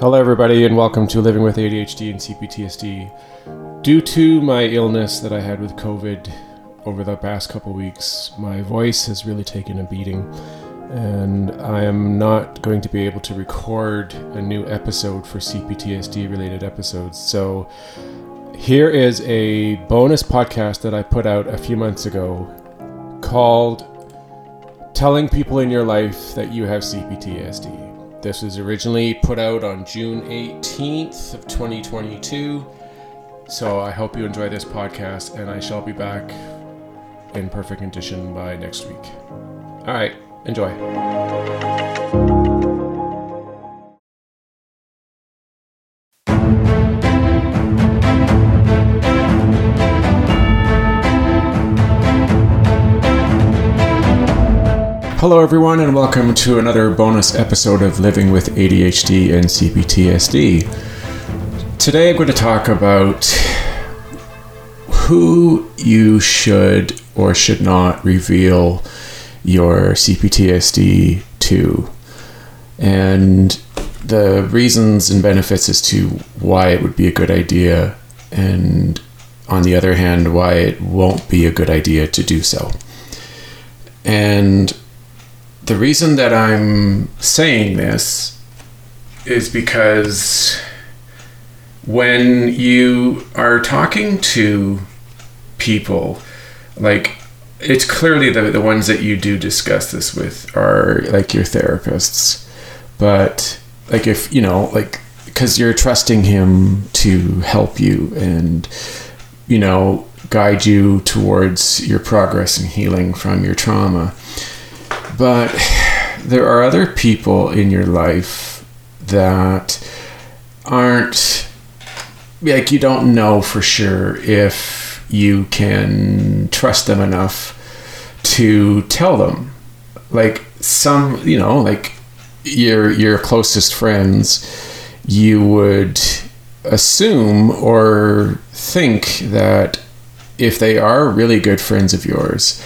Hello, everybody, and welcome to Living with ADHD and CPTSD. Due to my illness that I had with COVID over the past couple weeks, my voice has really taken a beating, and I am not going to be able to record a new episode for CPTSD related episodes. So, here is a bonus podcast that I put out a few months ago called Telling People in Your Life That You Have CPTSD. This was originally put out on June 18th of 2022. So I hope you enjoy this podcast and I shall be back in perfect condition by next week. All right, enjoy. Hello, everyone, and welcome to another bonus episode of Living with ADHD and CPTSD. Today, I'm going to talk about who you should or should not reveal your CPTSD to, and the reasons and benefits as to why it would be a good idea, and on the other hand, why it won't be a good idea to do so. And the reason that I'm saying this is because when you are talking to people, like it's clearly the, the ones that you do discuss this with are like your therapists. But like if, you know, like because you're trusting him to help you and, you know, guide you towards your progress and healing from your trauma but there are other people in your life that aren't like you don't know for sure if you can trust them enough to tell them. Like some you know like your your closest friends you would assume or think that if they are really good friends of yours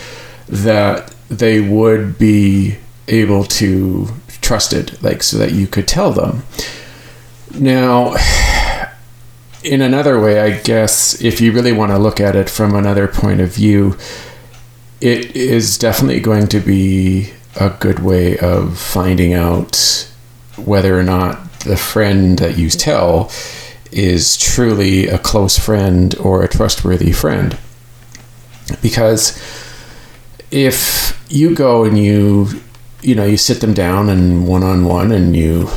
that they would be able to trusted like so that you could tell them. Now in another way i guess if you really want to look at it from another point of view it is definitely going to be a good way of finding out whether or not the friend that you tell is truly a close friend or a trustworthy friend. Because if you go and you you know you sit them down and one on one and you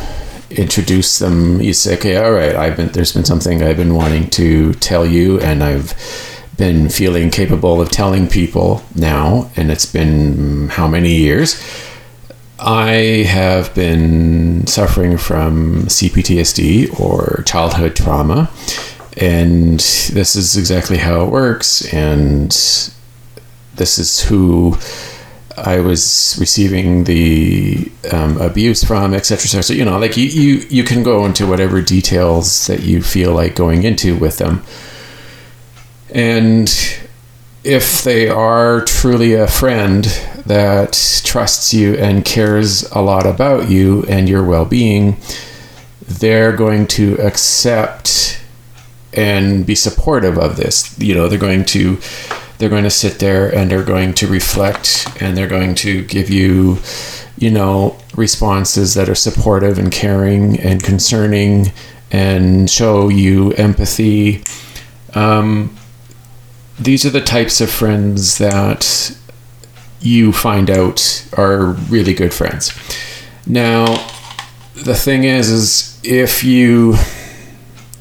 introduce them. You say okay all right i've been there's been something i've been wanting to tell you and i've been feeling capable of telling people now and it's been how many years? I have been suffering from cptsd or childhood trauma and this is exactly how it works and this is who I was receiving the um, abuse from, etc. etc. So you know, like you, you you can go into whatever details that you feel like going into with them, and if they are truly a friend that trusts you and cares a lot about you and your well-being, they're going to accept and be supportive of this. You know, they're going to they're going to sit there and they're going to reflect and they're going to give you you know responses that are supportive and caring and concerning and show you empathy. Um, these are the types of friends that you find out are really good friends. Now the thing is is if you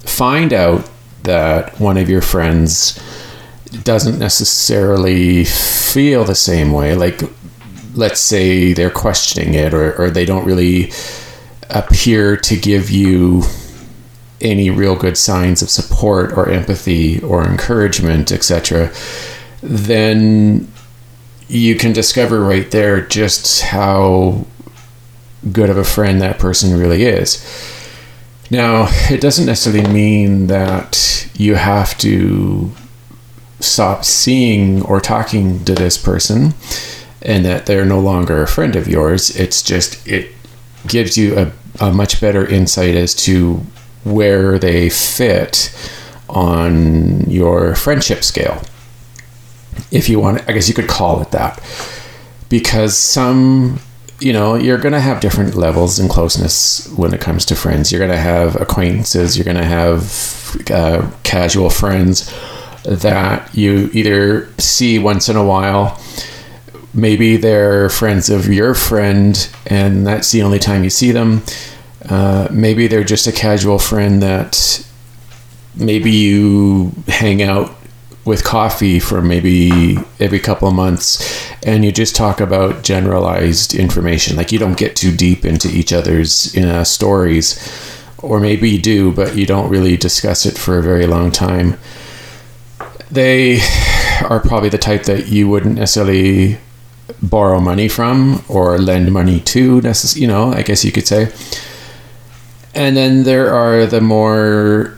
find out that one of your friends doesn't necessarily feel the same way. Like, let's say they're questioning it or, or they don't really appear to give you any real good signs of support or empathy or encouragement, etc., then you can discover right there just how good of a friend that person really is. Now, it doesn't necessarily mean that you have to stop seeing or talking to this person and that they're no longer a friend of yours. It's just, it gives you a a much better insight as to where they fit on your friendship scale. If you want, I guess you could call it that. Because some, you know, you're going to have different levels in closeness when it comes to friends. You're going to have acquaintances, you're going to have uh, casual friends that you either see once in a while. Maybe they're friends of your friend, and that's the only time you see them. Uh, maybe they're just a casual friend that maybe you hang out with coffee for maybe every couple of months and you just talk about generalized information like you don't get too deep into each other's uh, stories or maybe you do but you don't really discuss it for a very long time they are probably the type that you wouldn't necessarily borrow money from or lend money to necess- you know i guess you could say and then there are the more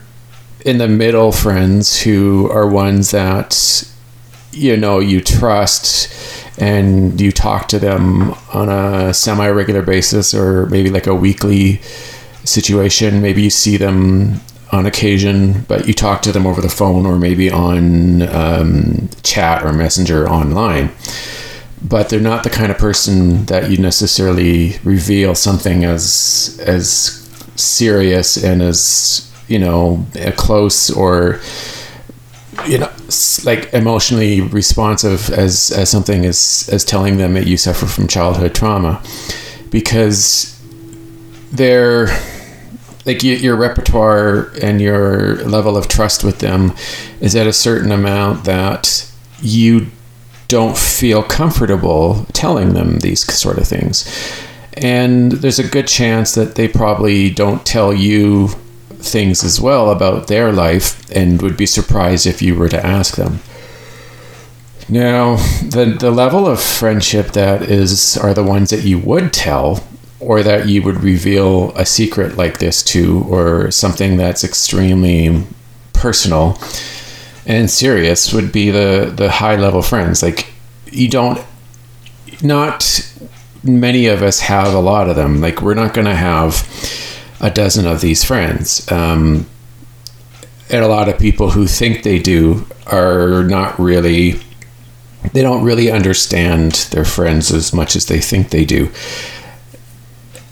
in the middle friends who are ones that you know you trust and you talk to them on a semi regular basis or maybe like a weekly situation. Maybe you see them on occasion, but you talk to them over the phone or maybe on um, chat or messenger online. But they're not the kind of person that you necessarily reveal something as as serious and as you know close or you know like emotionally responsive as as something as as telling them that you suffer from childhood trauma because they're like you, your repertoire and your level of trust with them is at a certain amount that you don't feel comfortable telling them these sort of things and there's a good chance that they probably don't tell you things as well about their life and would be surprised if you were to ask them. Now, the the level of friendship that is are the ones that you would tell or that you would reveal a secret like this to or something that's extremely personal and serious would be the the high level friends like you don't not many of us have a lot of them like we're not going to have a dozen of these friends. Um, and a lot of people who think they do are not really, they don't really understand their friends as much as they think they do.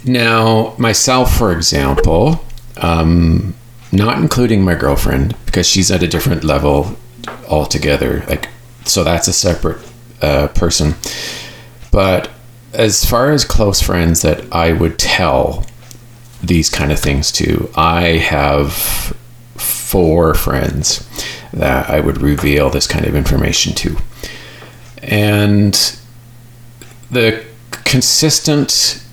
Now, myself, for example, um, not including my girlfriend because she's at a different level altogether. Like, so that's a separate uh, person. But as far as close friends that I would tell these kind of things to, I have four friends that I would reveal this kind of information to. And the consistent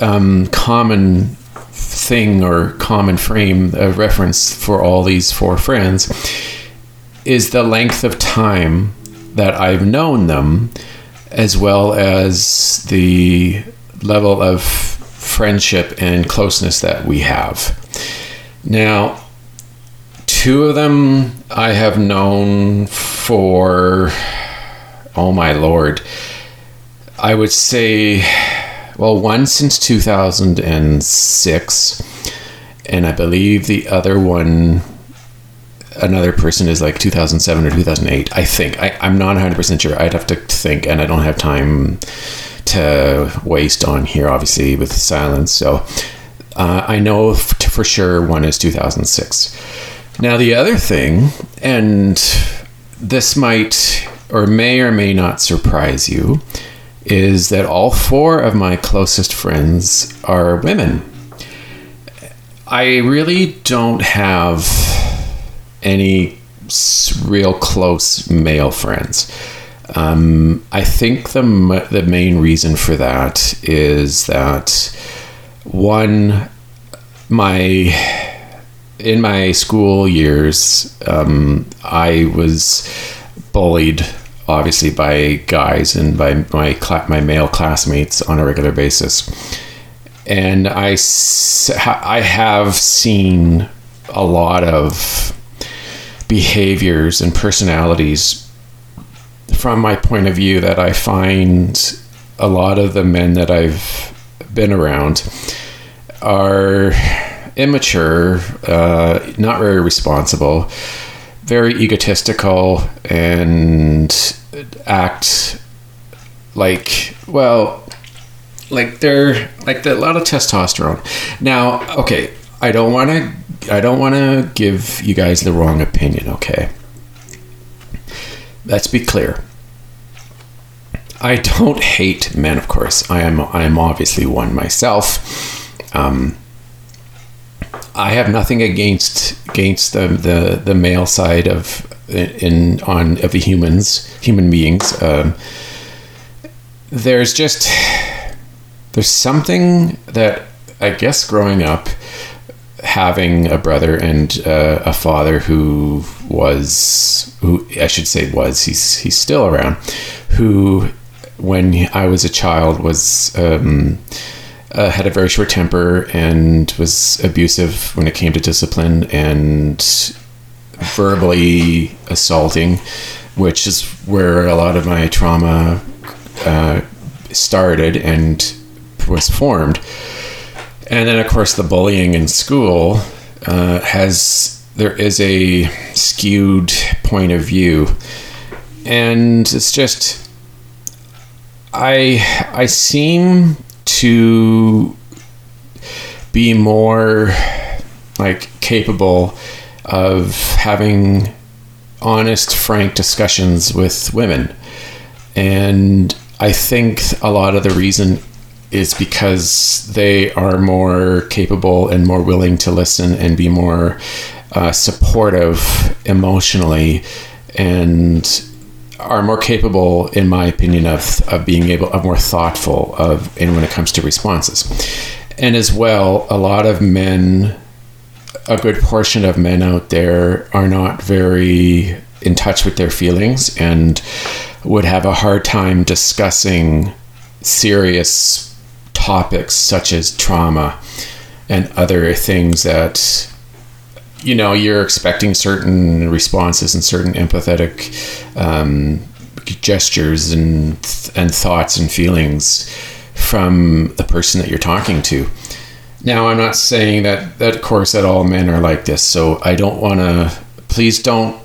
um, common thing or common frame of reference for all these four friends is the length of time that I've known them, as well as the level of friendship and closeness that we have. Now, two of them I have known for, oh my lord, I would say, well, one since 2006, and I believe the other one another person is like 2007 or 2008 i think I, i'm not 100% sure i'd have to think and i don't have time to waste on here, obviously, with silence. So uh, I know for sure one is 2006. Now, the other thing, and this might or may or may not surprise you, is that all four of my closest friends are women. I really don't have any real close male friends. Um, I think the the main reason for that is that one, my in my school years, um, I was bullied obviously by guys and by my cl- my male classmates on a regular basis, and I I have seen a lot of behaviors and personalities from my point of view that I find a lot of the men that I've been around are immature, uh, not very responsible, very egotistical, and act like well like they're like a lot of testosterone. Now okay i don't want to i don't want to give you guys the wrong opinion okay? Let's be clear. I don't hate men of course. I am i am obviously one myself. Um, i have nothing against against the the, the male side of in on of the humans human beings um, there's just there's something that I guess growing up having a brother and uh, a father who was who I should say was he's he's still around who when I was a child was um, uh, had a very short temper and was abusive when it came to discipline and verbally assaulting which is where a lot of my trauma uh, started and was formed. And then, of course, the bullying in school uh, has there is a skewed point of view, and it's just I I seem to be more like capable of having honest, frank discussions with women, and I think a lot of the reason is because they are more capable and more willing to listen and be more uh, supportive emotionally and are more capable in my opinion of, of being able of more thoughtful of and when it comes to responses. And as well a lot of men a good portion of men out there are not very in touch with their feelings and would have a hard time discussing serious topics such as trauma and other things that you know you're expecting certain responses and certain empathetic um, gestures and and thoughts and feelings from the person that you're talking to. Now, I'm not saying that that of course that all men are like this, so I don't want to. Please don't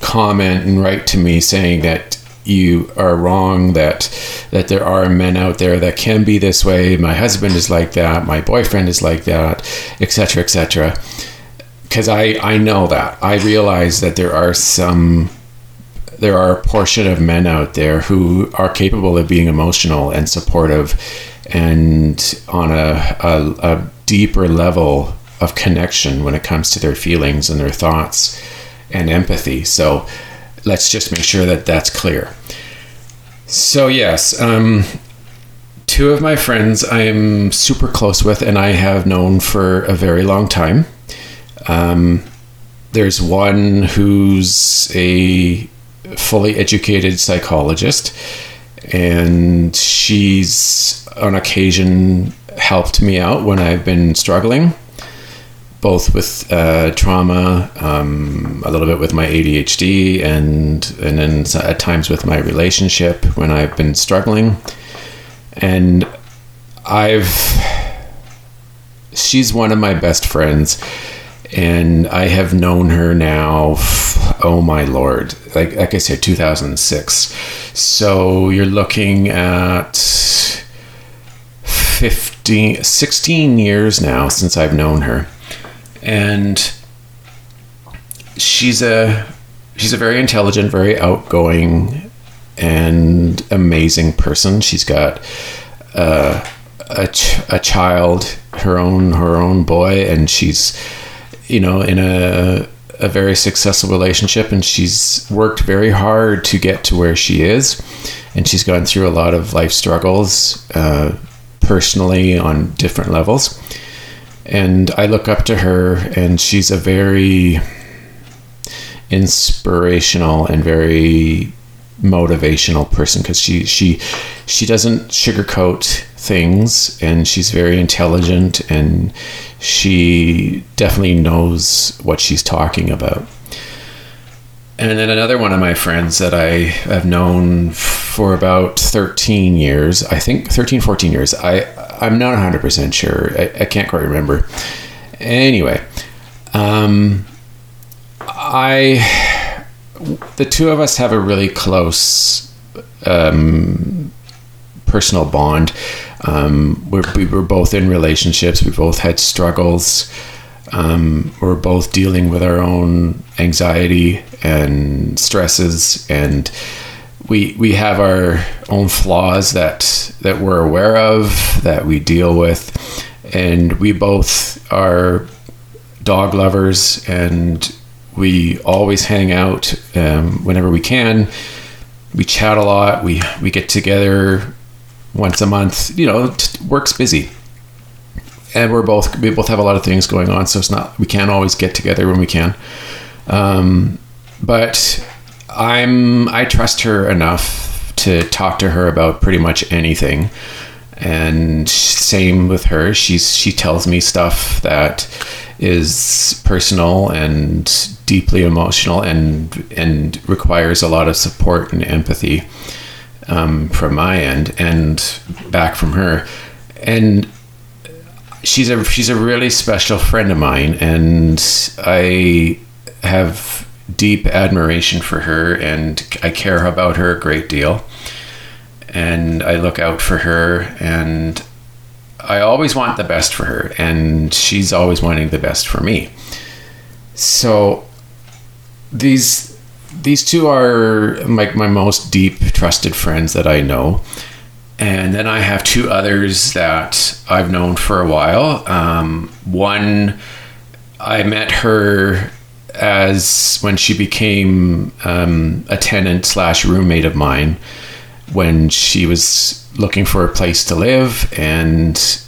comment and write to me saying that you are wrong that that there are men out there that can be this way. My husband is like that. My boyfriend is like that etc etc because i i know that. I realize that there are some there are a portion of men out there who are capable of being emotional and supportive and on a, a, a deeper level of connection when it comes to their feelings and their thoughts and empathy so let's just make sure that that's clear. So, yes, um, two of my friends I am super close with and I have known for a very long time. Um, there's one who's a fully educated psychologist, and she's on occasion helped me out when I've been struggling both with uh, trauma, um, a little bit with my ADHD, and and then at times with my relationship when I've been struggling. And I've she's one of my best friends, and I have known her now. Oh my lord! Like like I said, 2006. So you're looking at 15, 16 years now since I've known her and she's a she's a very intelligent, very outgoing, and amazing person. She's got uh, a ch- a child, her own her own boy, and she's you know in a a very successful relationship, and she's worked very hard to get to where she is, and she's gone through a lot of life struggles. Uh, personally on different levels. And I look up to her, and she's a very inspirational and very motivational person because she she she doesn't sugarcoat things and she's very intelligent and she definitely knows what she's talking about and then another one of my friends that I have known for about 13 years, I think 13, 14 years, I, I'm not 100% sure. I, I can't quite remember. Anyway, um, I, the two of us have a really close um, personal bond. Um, we're, we were both in relationships. We both had struggles. Um, we're both dealing with our own anxiety and stresses, and we we have our own flaws that that we're aware of that we deal with, and we both are dog lovers, and we always hang out um, whenever we can. We chat a lot. We we get together once a month. You know, t- work's busy, and we're both we both have a lot of things going on, so it's not we can't always get together when we can. Um, but I'm I trust her enough to talk to her about pretty much anything. And same with her. She's she tells me stuff that is personal and deeply emotional and and requires a lot of support and empathy um, from my end and back from her. And she's a she's a really special friend of mine, and I have deep admiration for her and I care about her a great deal. And I look out for her and I always want the best for her and she's always wanting the best for me. So these these two are like my most deep trusted friends that I know. And then I have two others that I've known for a while. Um, one, I met her as when she became um, a tenant slash roommate of mine when she was looking for a place to live and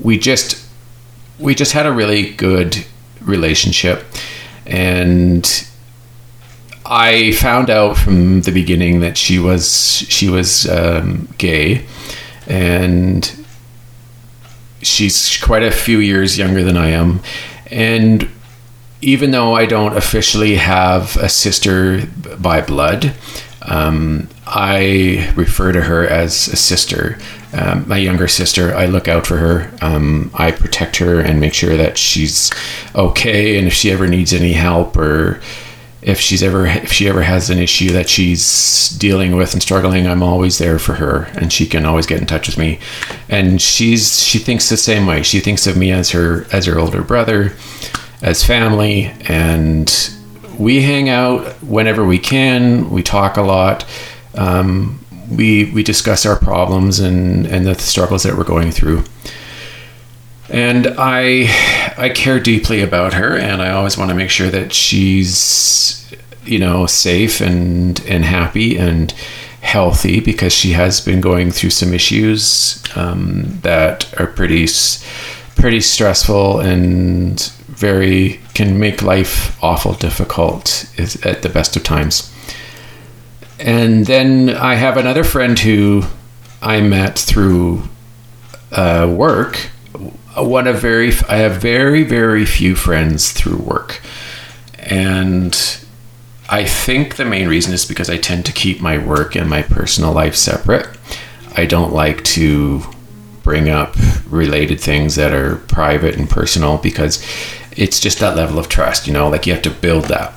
we just we just had a really good relationship and I found out from the beginning that she was she was um, gay and she's quite a few years younger than I am and even though I don't officially have a sister by blood, um, I refer to her as a sister. Um, my younger sister, I look out for her. Um, I protect her and make sure that she's okay. And if she ever needs any help or if she's ever if she ever has an issue that she's dealing with and struggling, I'm always there for her, and she can always get in touch with me. And she's she thinks the same way. She thinks of me as her as her older brother as family, and we hang out whenever we can. We talk a lot. Um, we we discuss our problems and and the struggles that we're going through. And I I care deeply about her, and I always want to make sure that she's you know safe and and happy and healthy because she has been going through some issues um, that are pretty pretty stressful and very can make life awful difficult at the best of times. And then I have another friend who I met through uh, work. One of very I have very very few friends through work, and I think the main reason is because I tend to keep my work and my personal life separate. I don't like to bring up related things that are private and personal because it's just that level of trust, you know, like you have to build that.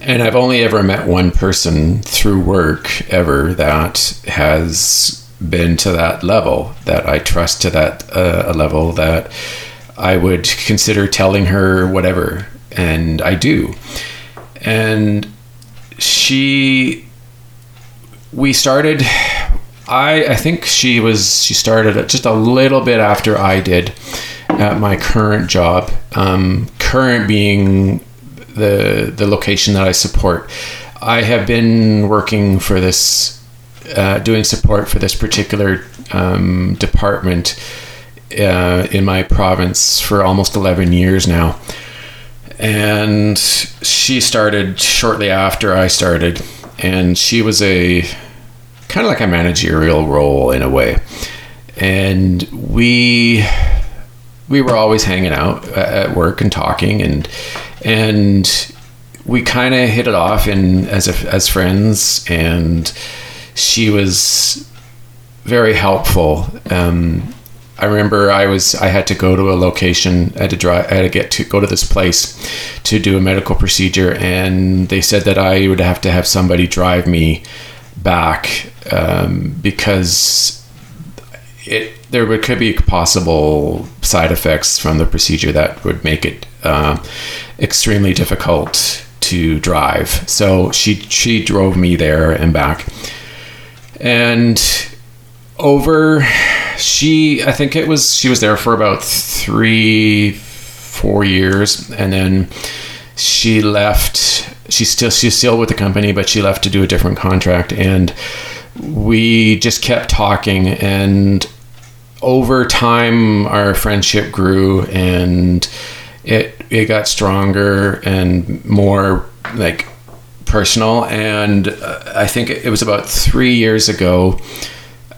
And I've only ever met one person through work ever that has been to that level that I trust to that uh, a level that I would consider telling her whatever, and I do. And she, we started. I I think she was she started just a little bit after I did at my current job. Um, current being the the location that I support. I have been working for this, uh, doing support for this particular um, department uh, in my province for almost 11 years now. And she started shortly after I started, and she was a kind of like a managerial role in a way. And we we were always hanging out at work and talking and and we kind of hit it off in as a, as friends and she was very helpful um, I remember I was I had to go to a location. I had to drive. I had to get to go to this place to do a medical procedure, and they said that I would have to have somebody drive me back um, because it there would, could be possible side effects from the procedure that would make it uh, extremely difficult to drive. So she she drove me there and back, and over she I think it was she was there for about three four years, and then she left. She's still she's still with the company, but she left to do a different contract, and we just kept talking and over time our friendship grew and it it got stronger and more like personal and uh, i think it was about 3 years ago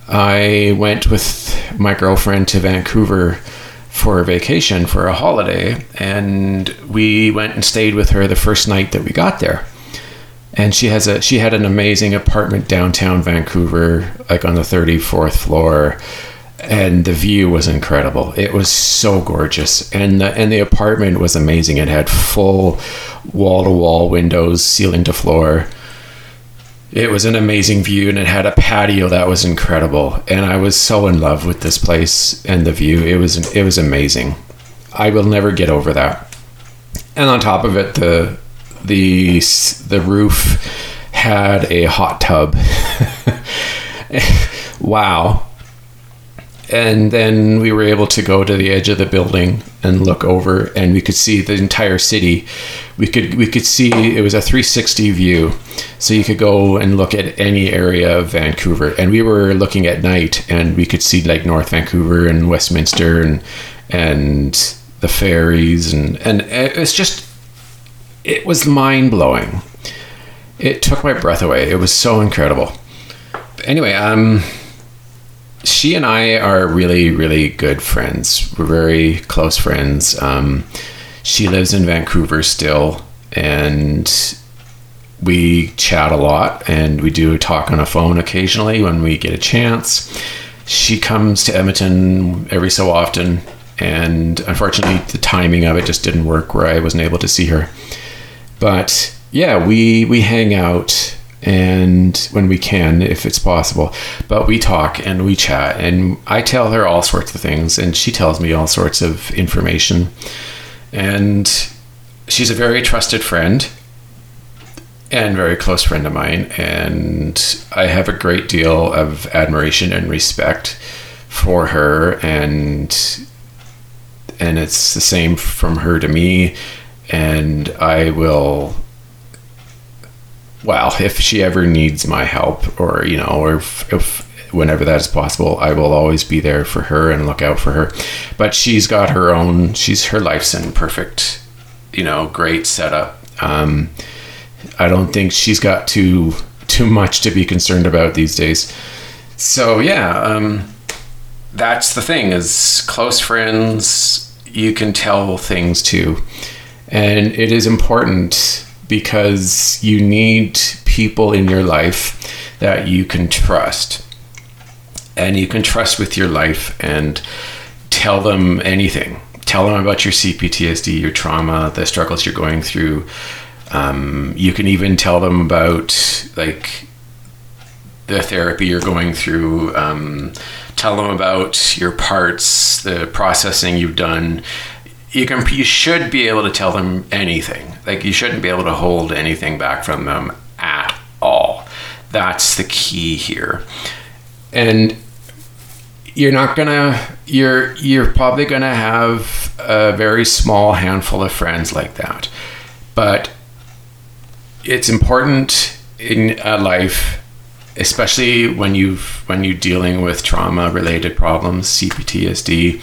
i went with my girlfriend to vancouver for a vacation for a holiday and we went and stayed with her the first night that we got there. And she has a she had an amazing apartment downtown Vancouver like on the 34th floor and the view was incredible. It was so gorgeous, and the, and the apartment was amazing. It had full wall to wall windows, ceiling to floor. It was an amazing view, and it had a patio that was incredible. And I was so in love with this place and the view. It was it was amazing. I will never get over that. And on top of it, the the the roof had a hot tub. wow and then we were able to go to the edge of the building and look over and we could see the entire city. We could we could see it was a 360 view. So you could go and look at any area of Vancouver. And we were looking at night and we could see like North Vancouver and Westminster and and the ferries. And and it's just it was mind-blowing. It took my breath away. It was so incredible. Anyway um she and I are really, really good friends. We're very close friends. Um, she lives in Vancouver still, and we chat a lot and we do talk on a phone occasionally when we get a chance. She comes to Edmonton every so often, and unfortunately, the timing of it just didn't work where I wasn't able to see her. But yeah, we we hang out and when we can, if it's possible. But we talk and we chat, and I tell her all sorts of things, and she tells me all sorts of information. And she's a very trusted friend and very close friend of mine, and I have a great deal of admiration and respect for her, and and it's the same from her to me, and I will well, if she ever needs my help or, you know, or if, if, whenever that is possible, I will always be there for her and look out for her. But she's got her own, she's, her life's in perfect, you know, great setup. Um, I don't think she's got too, too much to be concerned about these days. So yeah, um, that's the thing is close friends, you can tell things to. And it is important because you need people in your life that you can trust. And you can trust with your life and tell them anything. Tell them about your CPTSD, your trauma, the struggles you're going through. Um, you can even tell them about like the therapy you're going through. Um, tell them about your parts, the processing you've done, you can you should be able to tell them anything. Like you shouldn't be able to hold anything back from them at all. That's the key here. And you're not gonna you're you're probably gonna have a very small handful of friends like that. But it's important in a life especially when you've when you're dealing with trauma related problems cptsd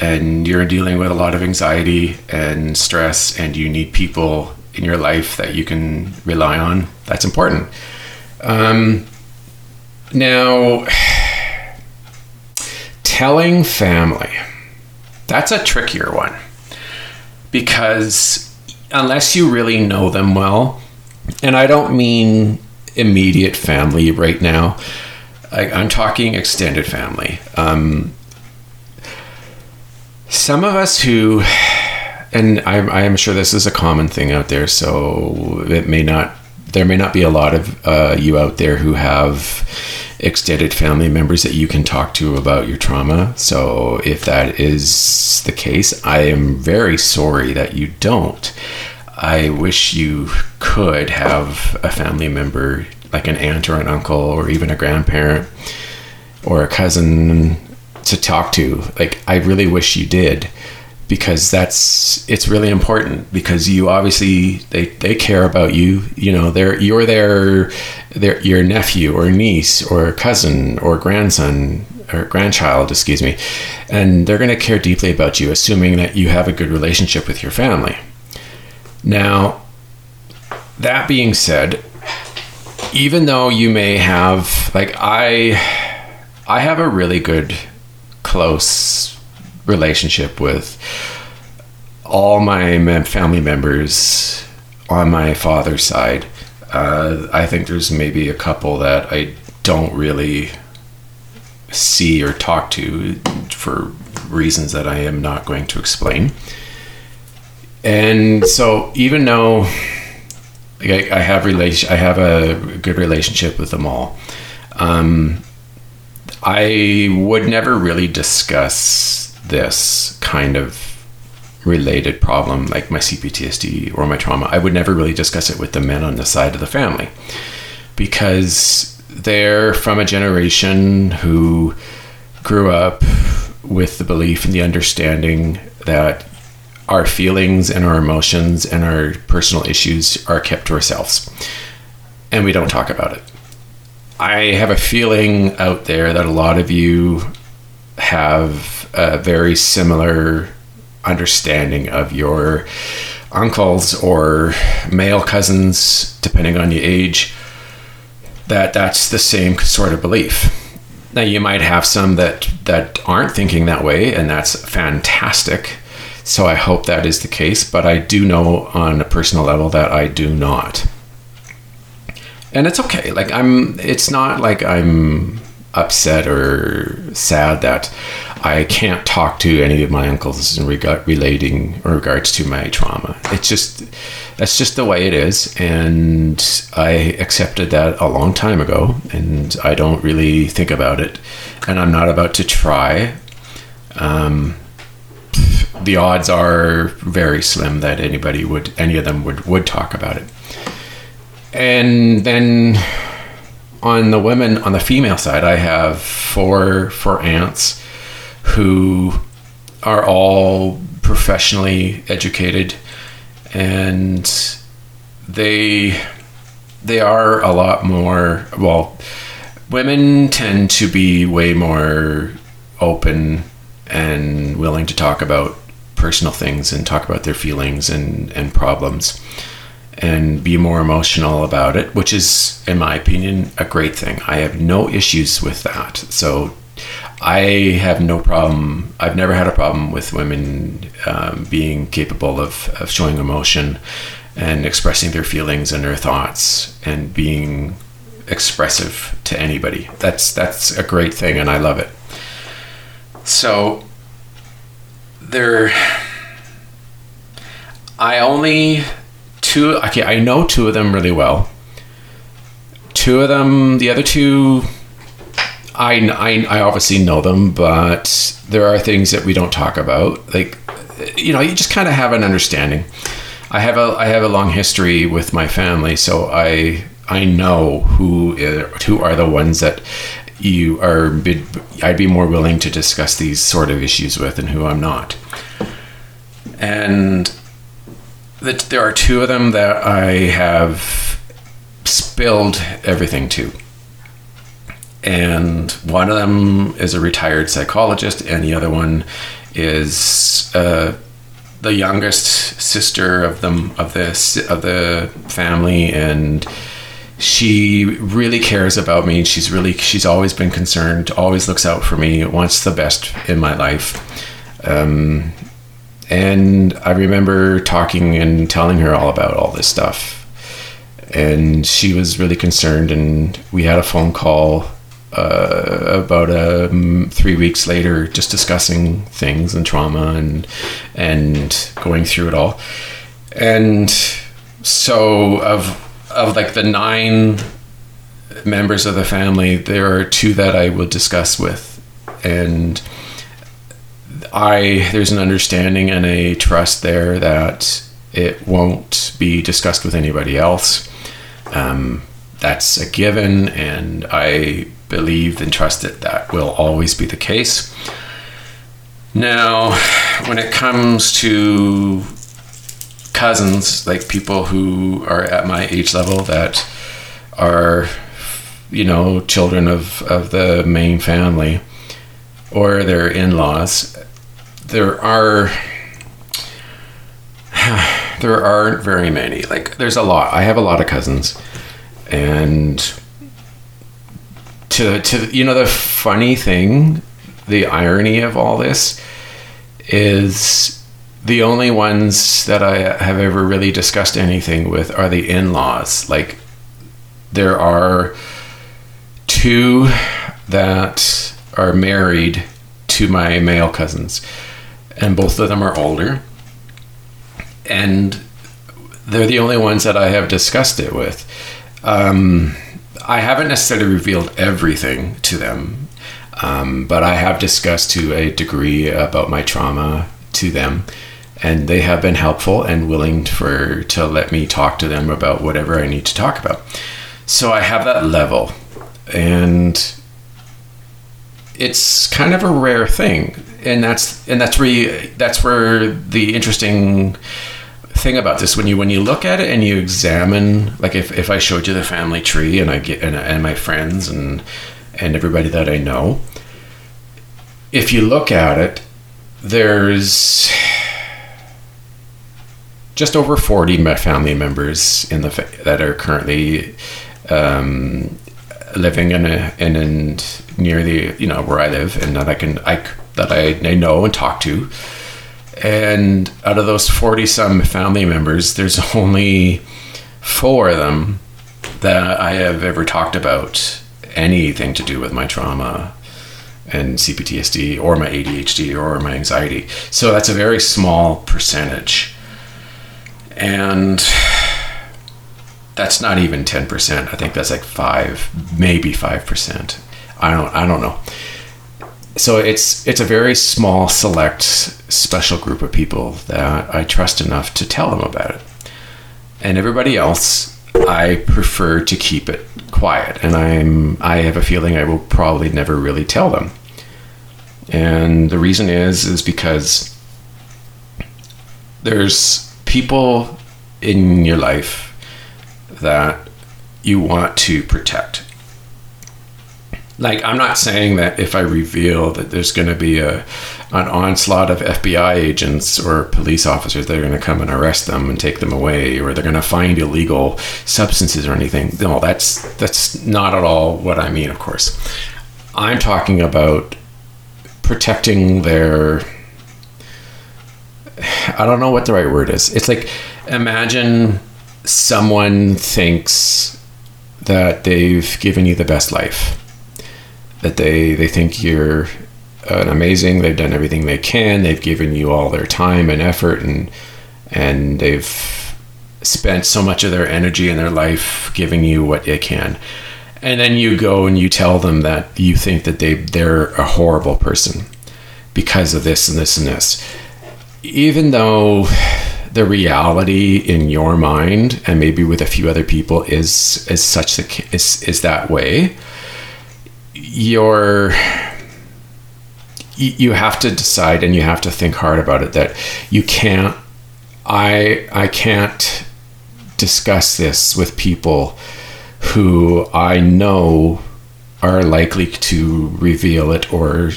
and you're dealing with a lot of anxiety and stress and you need people in your life that you can rely on that's important. Um, now telling family that's a trickier one. Because unless you really know them well and i don't mean immediate family right now I, am talking extended family. Um, some of us who, and I, am sure this is a common thing out there, so it may not, there may not be a lot of uh, you out there who have extended family members that you can talk to about your trauma. So if that is the case, I am very sorry that you don't. I wish you could have a family member like an aunt or an uncle or even a grandparent or a cousin to talk to. Like I really wish you did because that's it's really important because you obviously they, they care about you you know they're you're their their your nephew or niece or cousin or grandson or grandchild excuse me and they're going to care deeply about you assuming that you have a good relationship with your family now that being said even though you may have like i i have a really good close relationship with all my family members on my father's side uh, i think there's maybe a couple that i don't really see or talk to for reasons that i am not going to explain and so even though I, I have relation. I have a good relationship with them all. Um, I would never really discuss this kind of related problem, like my CPTSD or my trauma. I would never really discuss it with the men on the side of the family because they're from a generation who grew up with the belief and the understanding that our feelings and our emotions and our personal issues are kept to ourselves and we don't talk about it. I have a feeling out there that a lot of you have a very similar understanding of your uncles or male cousins, depending on your age, that that's the same sort of belief. Now you might have some that that aren't thinking that way, and that's fantastic. So I hope that is the case, but I do know on a personal level that I do not. And it's okay. Like I'm it's not like I'm upset or sad that I can't talk to any of my uncles in regard relating or regards to my trauma. It's just that's just the way it is and I accepted that a long time ago and I don't really think about it and I'm not about to try. Um, the odds are very slim that anybody would, any of them would, would talk about it. And then on the women, on the female side, I have four, four aunts who are all professionally educated. And they they are a lot more well women tend to be way more open and willing to talk about personal things and talk about their feelings and, and problems and be more emotional about it, which is, in my opinion, a great thing. I have no issues with that. So I have no problem. I've never had a problem with women um, being capable of, of showing emotion and expressing their feelings and their thoughts and being expressive to anybody. That's that's a great thing, and I love it. So there I only two okay, I know two of them really well. Two of them, the other two I, I, I obviously know them, but there are things that we don't talk about. Like, you know, you just kind of have an understanding. I have a I have a long history with my family, so I I know who who are the ones that you are I'd be more willing to discuss these sort of issues with and who I'm not. And there are two of them that I have spilled everything to. And one of them is a retired psychologist, and the other one is uh, the youngest sister of them of the of the family, and she really cares about me. She's really she's always been concerned, always looks out for me, wants the best in my life. Um, and I remember talking and telling her all about all this stuff. And she was really concerned and we had a phone call uh, about um, three weeks later, just discussing things and trauma and and going through it all. And so of of like the nine members of the family, there are two that I will discuss with, and I there's an understanding and a trust there that it won't be discussed with anybody else. Um, that's a given, and I believe and trust that that will always be the case. Now, when it comes to cousins, like people who are at my age level that are, you know, children of, of the main family or their in laws, there are. There aren't very many. Like, there's a lot. I have a lot of cousins, and to to you know the funny thing, the irony of all this is the only ones that I have ever really discussed anything with are the in-laws. Like there are two that are married to my male cousins and both of them are older and they're the only ones that I have discussed it with. Um, I haven't necessarily revealed everything to them, um, but I have discussed to a degree about my trauma to them, and they have been helpful and willing for to let me talk to them about whatever I need to talk about. So I have that level, and it's kind of a rare thing, and that's and that's where that's where the interesting thing about this when you when you look at it and you examine like if, if I showed you the family tree and I get and, and my friends and and everybody that I know if you look at it there's just over 40 family members in the that are currently um, living in a in and near the you know where I live and that I can I that I, I know and talk to and out of those 40 some family members, there's only four of them that I have ever talked about anything to do with my trauma and CPTSD or my ADHD or my anxiety. So that's a very small percentage. And that's not even 10%. I think that's like 5, maybe 5%. I don't I don't know so it's it's a very small select special group of people that I trust enough to tell them about it. And everybody else I prefer to keep it quiet and I'm I have a feeling I will probably never really tell them. And the reason is is because there's people in your life that you want to protect like I'm not saying that if I reveal that there's going to be a an onslaught of FBI agents or police officers that are going to come and arrest them and take them away, or they're going to find illegal substances or anything. No, that's that's not at all what I mean. Of course, I'm talking about protecting their. I don't know what the right word is. It's like imagine someone thinks that they've given you the best life that they they think you're uh, an amazing. They've done everything they can. They've given you all their time and effort, and and they've spent so much of their energy and their life giving you what they can. And then you go and you tell them that you think that they they're a horrible person because of this and this and this. Even though the reality in your mind and maybe with a few other people is is such the is is that way you're you have to decide and you have to think hard about it that you can't i i can't discuss this with people who i know are likely to reveal it or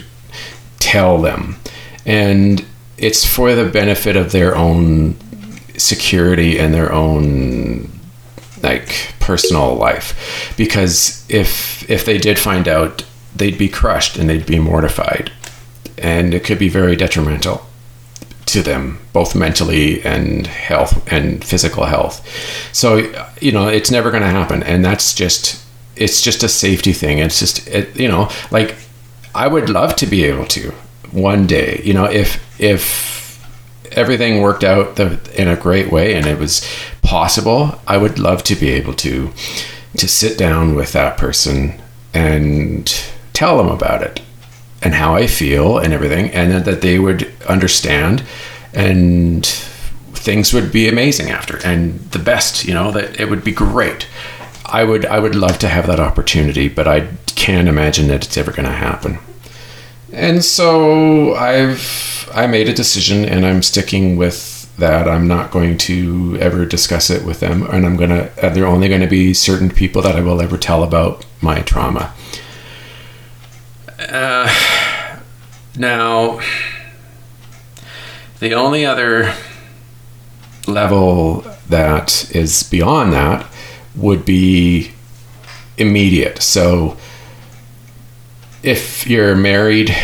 tell them. And it's for the benefit of their own security and their own like personal life. Because if if they did find out they'd be crushed and they'd be mortified. And it could be very detrimental to them both mentally and health and physical health. So you know it's never going to happen. And that's just it's just a safety thing. It's just it, you know, like I would love to be able to one day, you know, if if everything worked out the, in a great way and it was possible, I would love to be able to to sit down with that person and tell them about it and how I feel and everything, and that they would understand and things would be amazing after and the best you know that it would be great. I would i would love to have that opportunity but i can't imagine that it's ever going to happen. And so i've i made a decision and i'm sticking with that i'm not going to ever discuss it with them and i'm to uh, they're only going to be certain people that i will ever tell about my trauma uh, now the only other level that is beyond that would be immediate. So if you're married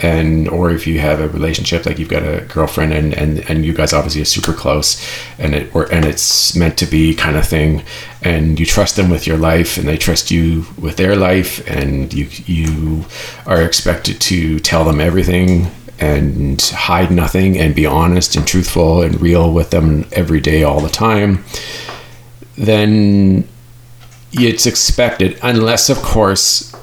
and or if you have a relationship like you've got a girlfriend and and, and you guys obviously are super close and it or and it's meant to be kind of thing and you trust them with your life and they trust you with their life and you you are expected to tell them everything and hide nothing and be honest and truthful and real with them every day, all the time, then it's expected, unless, of course,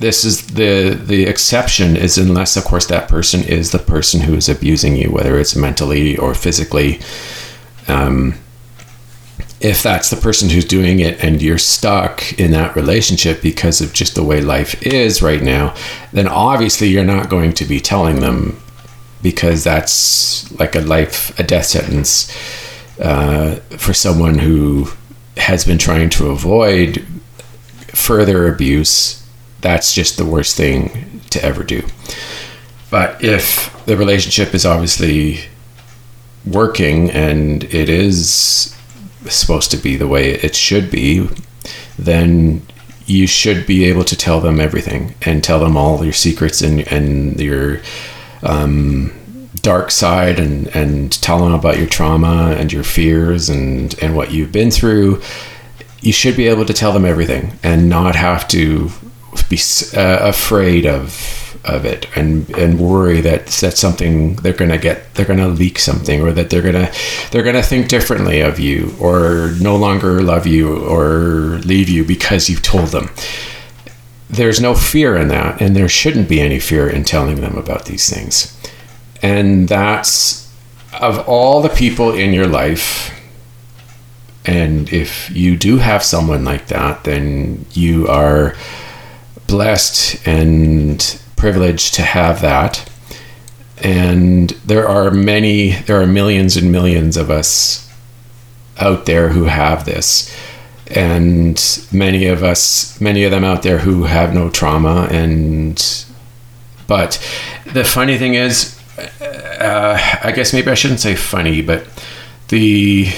this is the the exception is unless of course that person is the person who is abusing you whether it's mentally or physically um, if that's the person who's doing it and you're stuck in that relationship because of just the way life is right now, then obviously you're not going to be telling them because that's like a life, a death sentence uh, for someone who has been trying to avoid further abuse. That's just the worst thing to ever do. But if the relationship is obviously working and it is supposed to be the way it should be, then you should be able to tell them everything and tell them all your secrets and and your um, dark side and and tell them about your trauma and your fears and and what you've been through. You should be able to tell them everything and not have to be uh, afraid of of it and and worry that that's something they're gonna get they're gonna leak something or that they're gonna they're gonna think differently of you or no longer love you or leave you because you've told them. There's no fear in that and there shouldn't be any fear in telling them about these things. And that's of all the people in your life and if you do have someone like that then you are blessed and privileged to have that. And there are many, there are millions and millions of us out there who have this. And many of us, many of them out there who have no trauma. And, but the funny thing is, uh, I guess maybe I shouldn't say funny, but the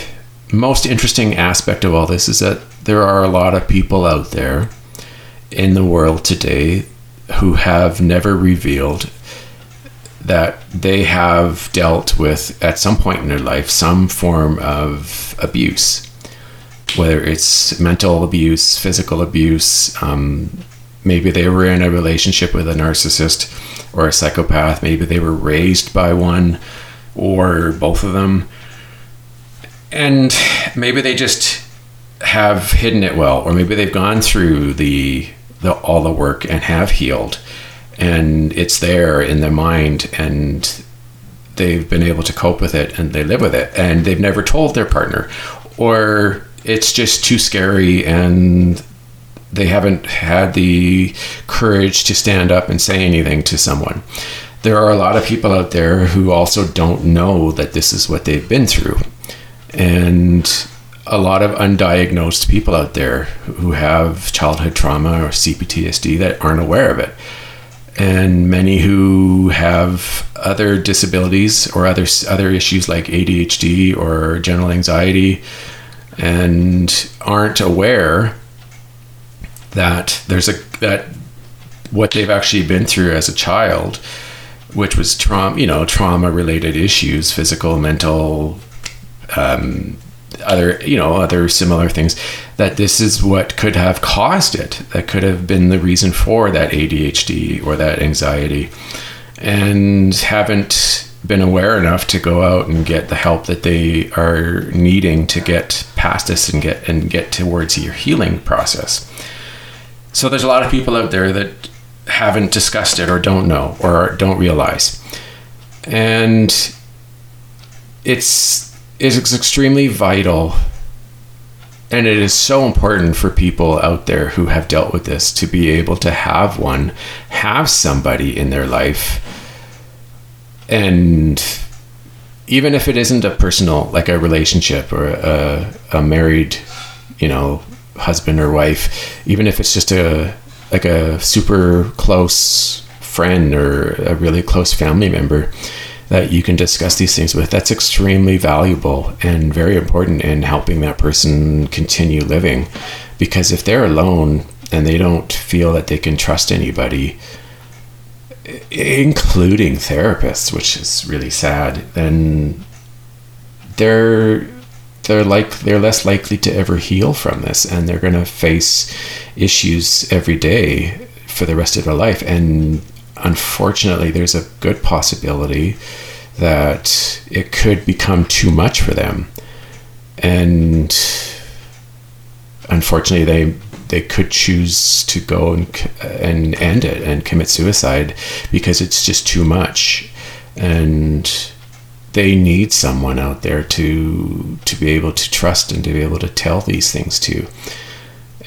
most interesting aspect of all this is that there are a lot of people out there in the world today who have never revealed that they have dealt with at some point in their life some form of abuse, whether it's mental abuse, physical abuse. Um, maybe they were in a relationship with a narcissist or a psychopath. Maybe they were raised by one or both of them. And maybe they just have hidden it well, or maybe they've gone through the the, all the work and have healed. And it's there in their mind and they've been able to cope with it and they live with it. And they've never told their partner. Or it's just too scary and they haven't had the courage to stand up and say anything to someone. There are a lot of people out there who also don't know that this is what they've been through. And a lot of undiagnosed people out there who have childhood trauma or CPTSD that aren't aware of it. And many who have other disabilities or other other issues like ADHD or general anxiety and aren't aware that there's a that what they've actually been through as a child which was trauma you know trauma related issues physical mental um, other you know other similar things that this is what could have caused it that could have been the reason for that ADHD or that anxiety and haven't been aware enough to go out and get the help that they are needing to get past this and get and get towards your healing process. So there's a lot of people out there that haven't discussed it or don't know or don't realize. And it's it's extremely vital and it is so important for people out there who have dealt with this to be able to have one, have somebody in their life and even if it isn't a personal like a relationship or a, a married you know husband or wife even if it's just a like a super close friend or a really close family member that you can discuss these things with. That's extremely valuable and very important in helping that person continue living. Because if they're alone and they don't feel that they can trust anybody including therapists, which is really sad, then they're they're like they're less likely to ever heal from this. And they're going to face issues every day for the rest of their life. And unfortunately there's a good possibility that it could become too much for them. And unfortunately they they could choose to go and and end it and commit suicide because it's just too much. And they need someone out there to to be able to trust and to be able to tell these things to.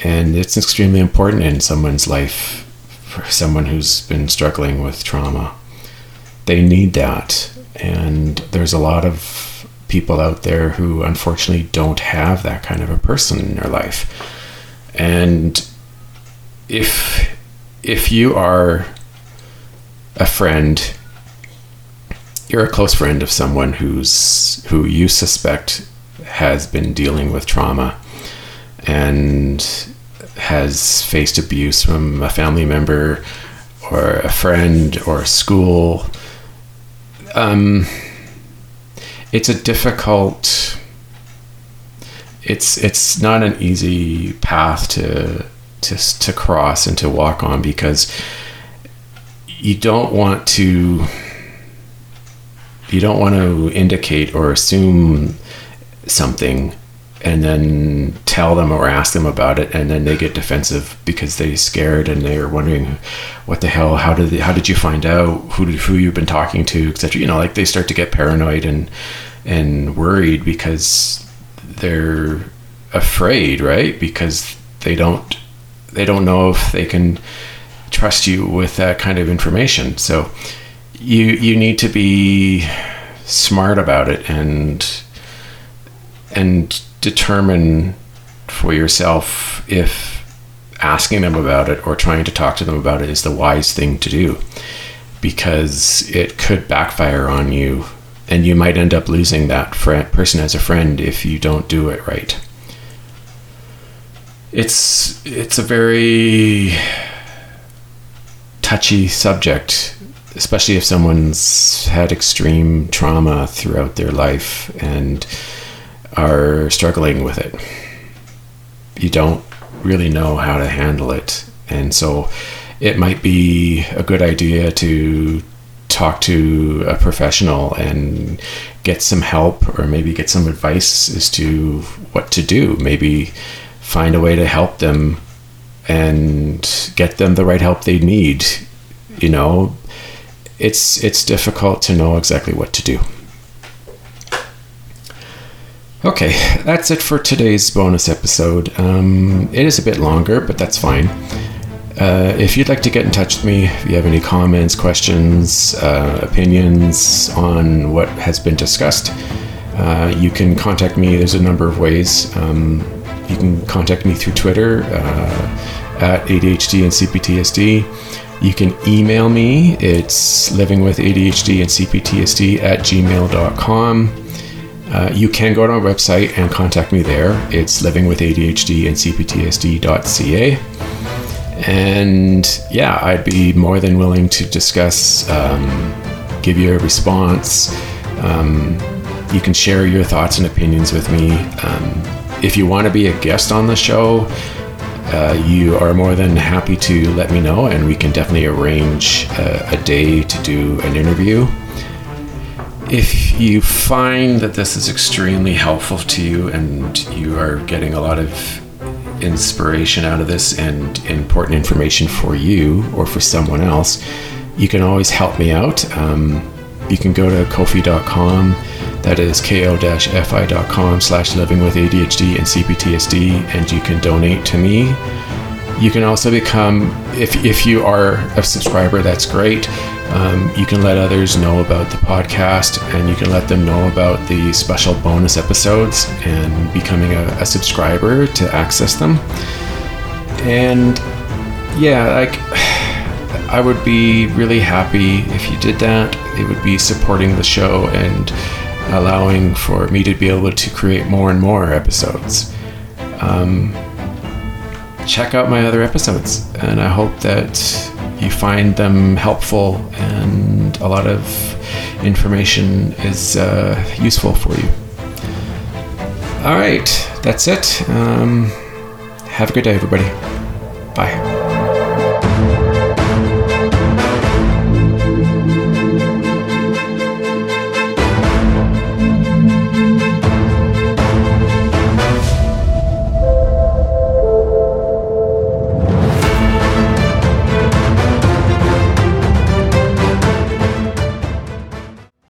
And it's extremely important in someone's life for someone who's been struggling with trauma. They need that. And there's a lot of people out there who unfortunately don't have that kind of a person in their life. And if if you are a friend, you're a close friend of someone who's who you suspect has been dealing with trauma. And has faced abuse from a family member or a friend or a school. Um, it's a difficult it's it's not an easy path to to to cross and to walk on because you don't want to you don't want to indicate or assume something and then tell them or ask them about it and then they get defensive because they're scared and they're wondering what the hell how did they, how did you find out who did, who you've been talking to etc you know like they start to get paranoid and and worried because they're afraid, right? Because they don't they don't know if they can trust you with that kind of information. So you you need to be smart about it and and determine for yourself if asking them about it or trying to talk to them about it is the wise thing to do because it could backfire on you and you might end up losing that person as a friend if you don't do it right. It's it's a very touchy subject, especially if someone's had extreme trauma throughout their life and are struggling with it. You don't really know how to handle it, and so it might be a good idea to talk to a professional and get some help or maybe get some advice as to what to do. Maybe find a way to help them and get them the right help they need. You know, it's it's difficult to know exactly what to do. Okay, that's it for today's bonus episode. Um, it is a bit longer, but that's fine. Uh, if you'd like to get in touch with me, if you have any comments, questions, uh, opinions on what has been discussed, uh, you can contact me. There's a number of ways. Um, you can contact me through Twitter uh, at ADHD and CPTSD. You can email me. It's livingwithadhd and CPTSD at gmail.com. Uh, you can go to our website and contact me there. It's livingwithadhd and yeah, I'd be more than willing to discuss, um, give you a response, um, you can share your thoughts and opinions with me. Um, if you want to be a guest on the show, uh, you are more than happy to let me know, and we can definitely arrange a, a day to do an interview. If you find that this is extremely helpful to you and you are getting a lot of inspiration out of this and important information for you or for someone else, you can always help me out. Um, you can go to kofi.com that is ko-fi.com slash living with ADHD and CPTSD and you can donate to me. You can also become, if, if you are a subscriber, that's great. Um, you can let others know about the podcast and you can let them know about the special bonus episodes and becoming a, a subscriber to access them. And yeah, like I would be really happy if you did that. It would be supporting the show and allowing for me to be able to create more and more episodes. Um, check out my other episodes, and I hope that you find them helpful and a lot of information is uh, useful for you. All right, that's it. Um, have a good day, everybody. Bye.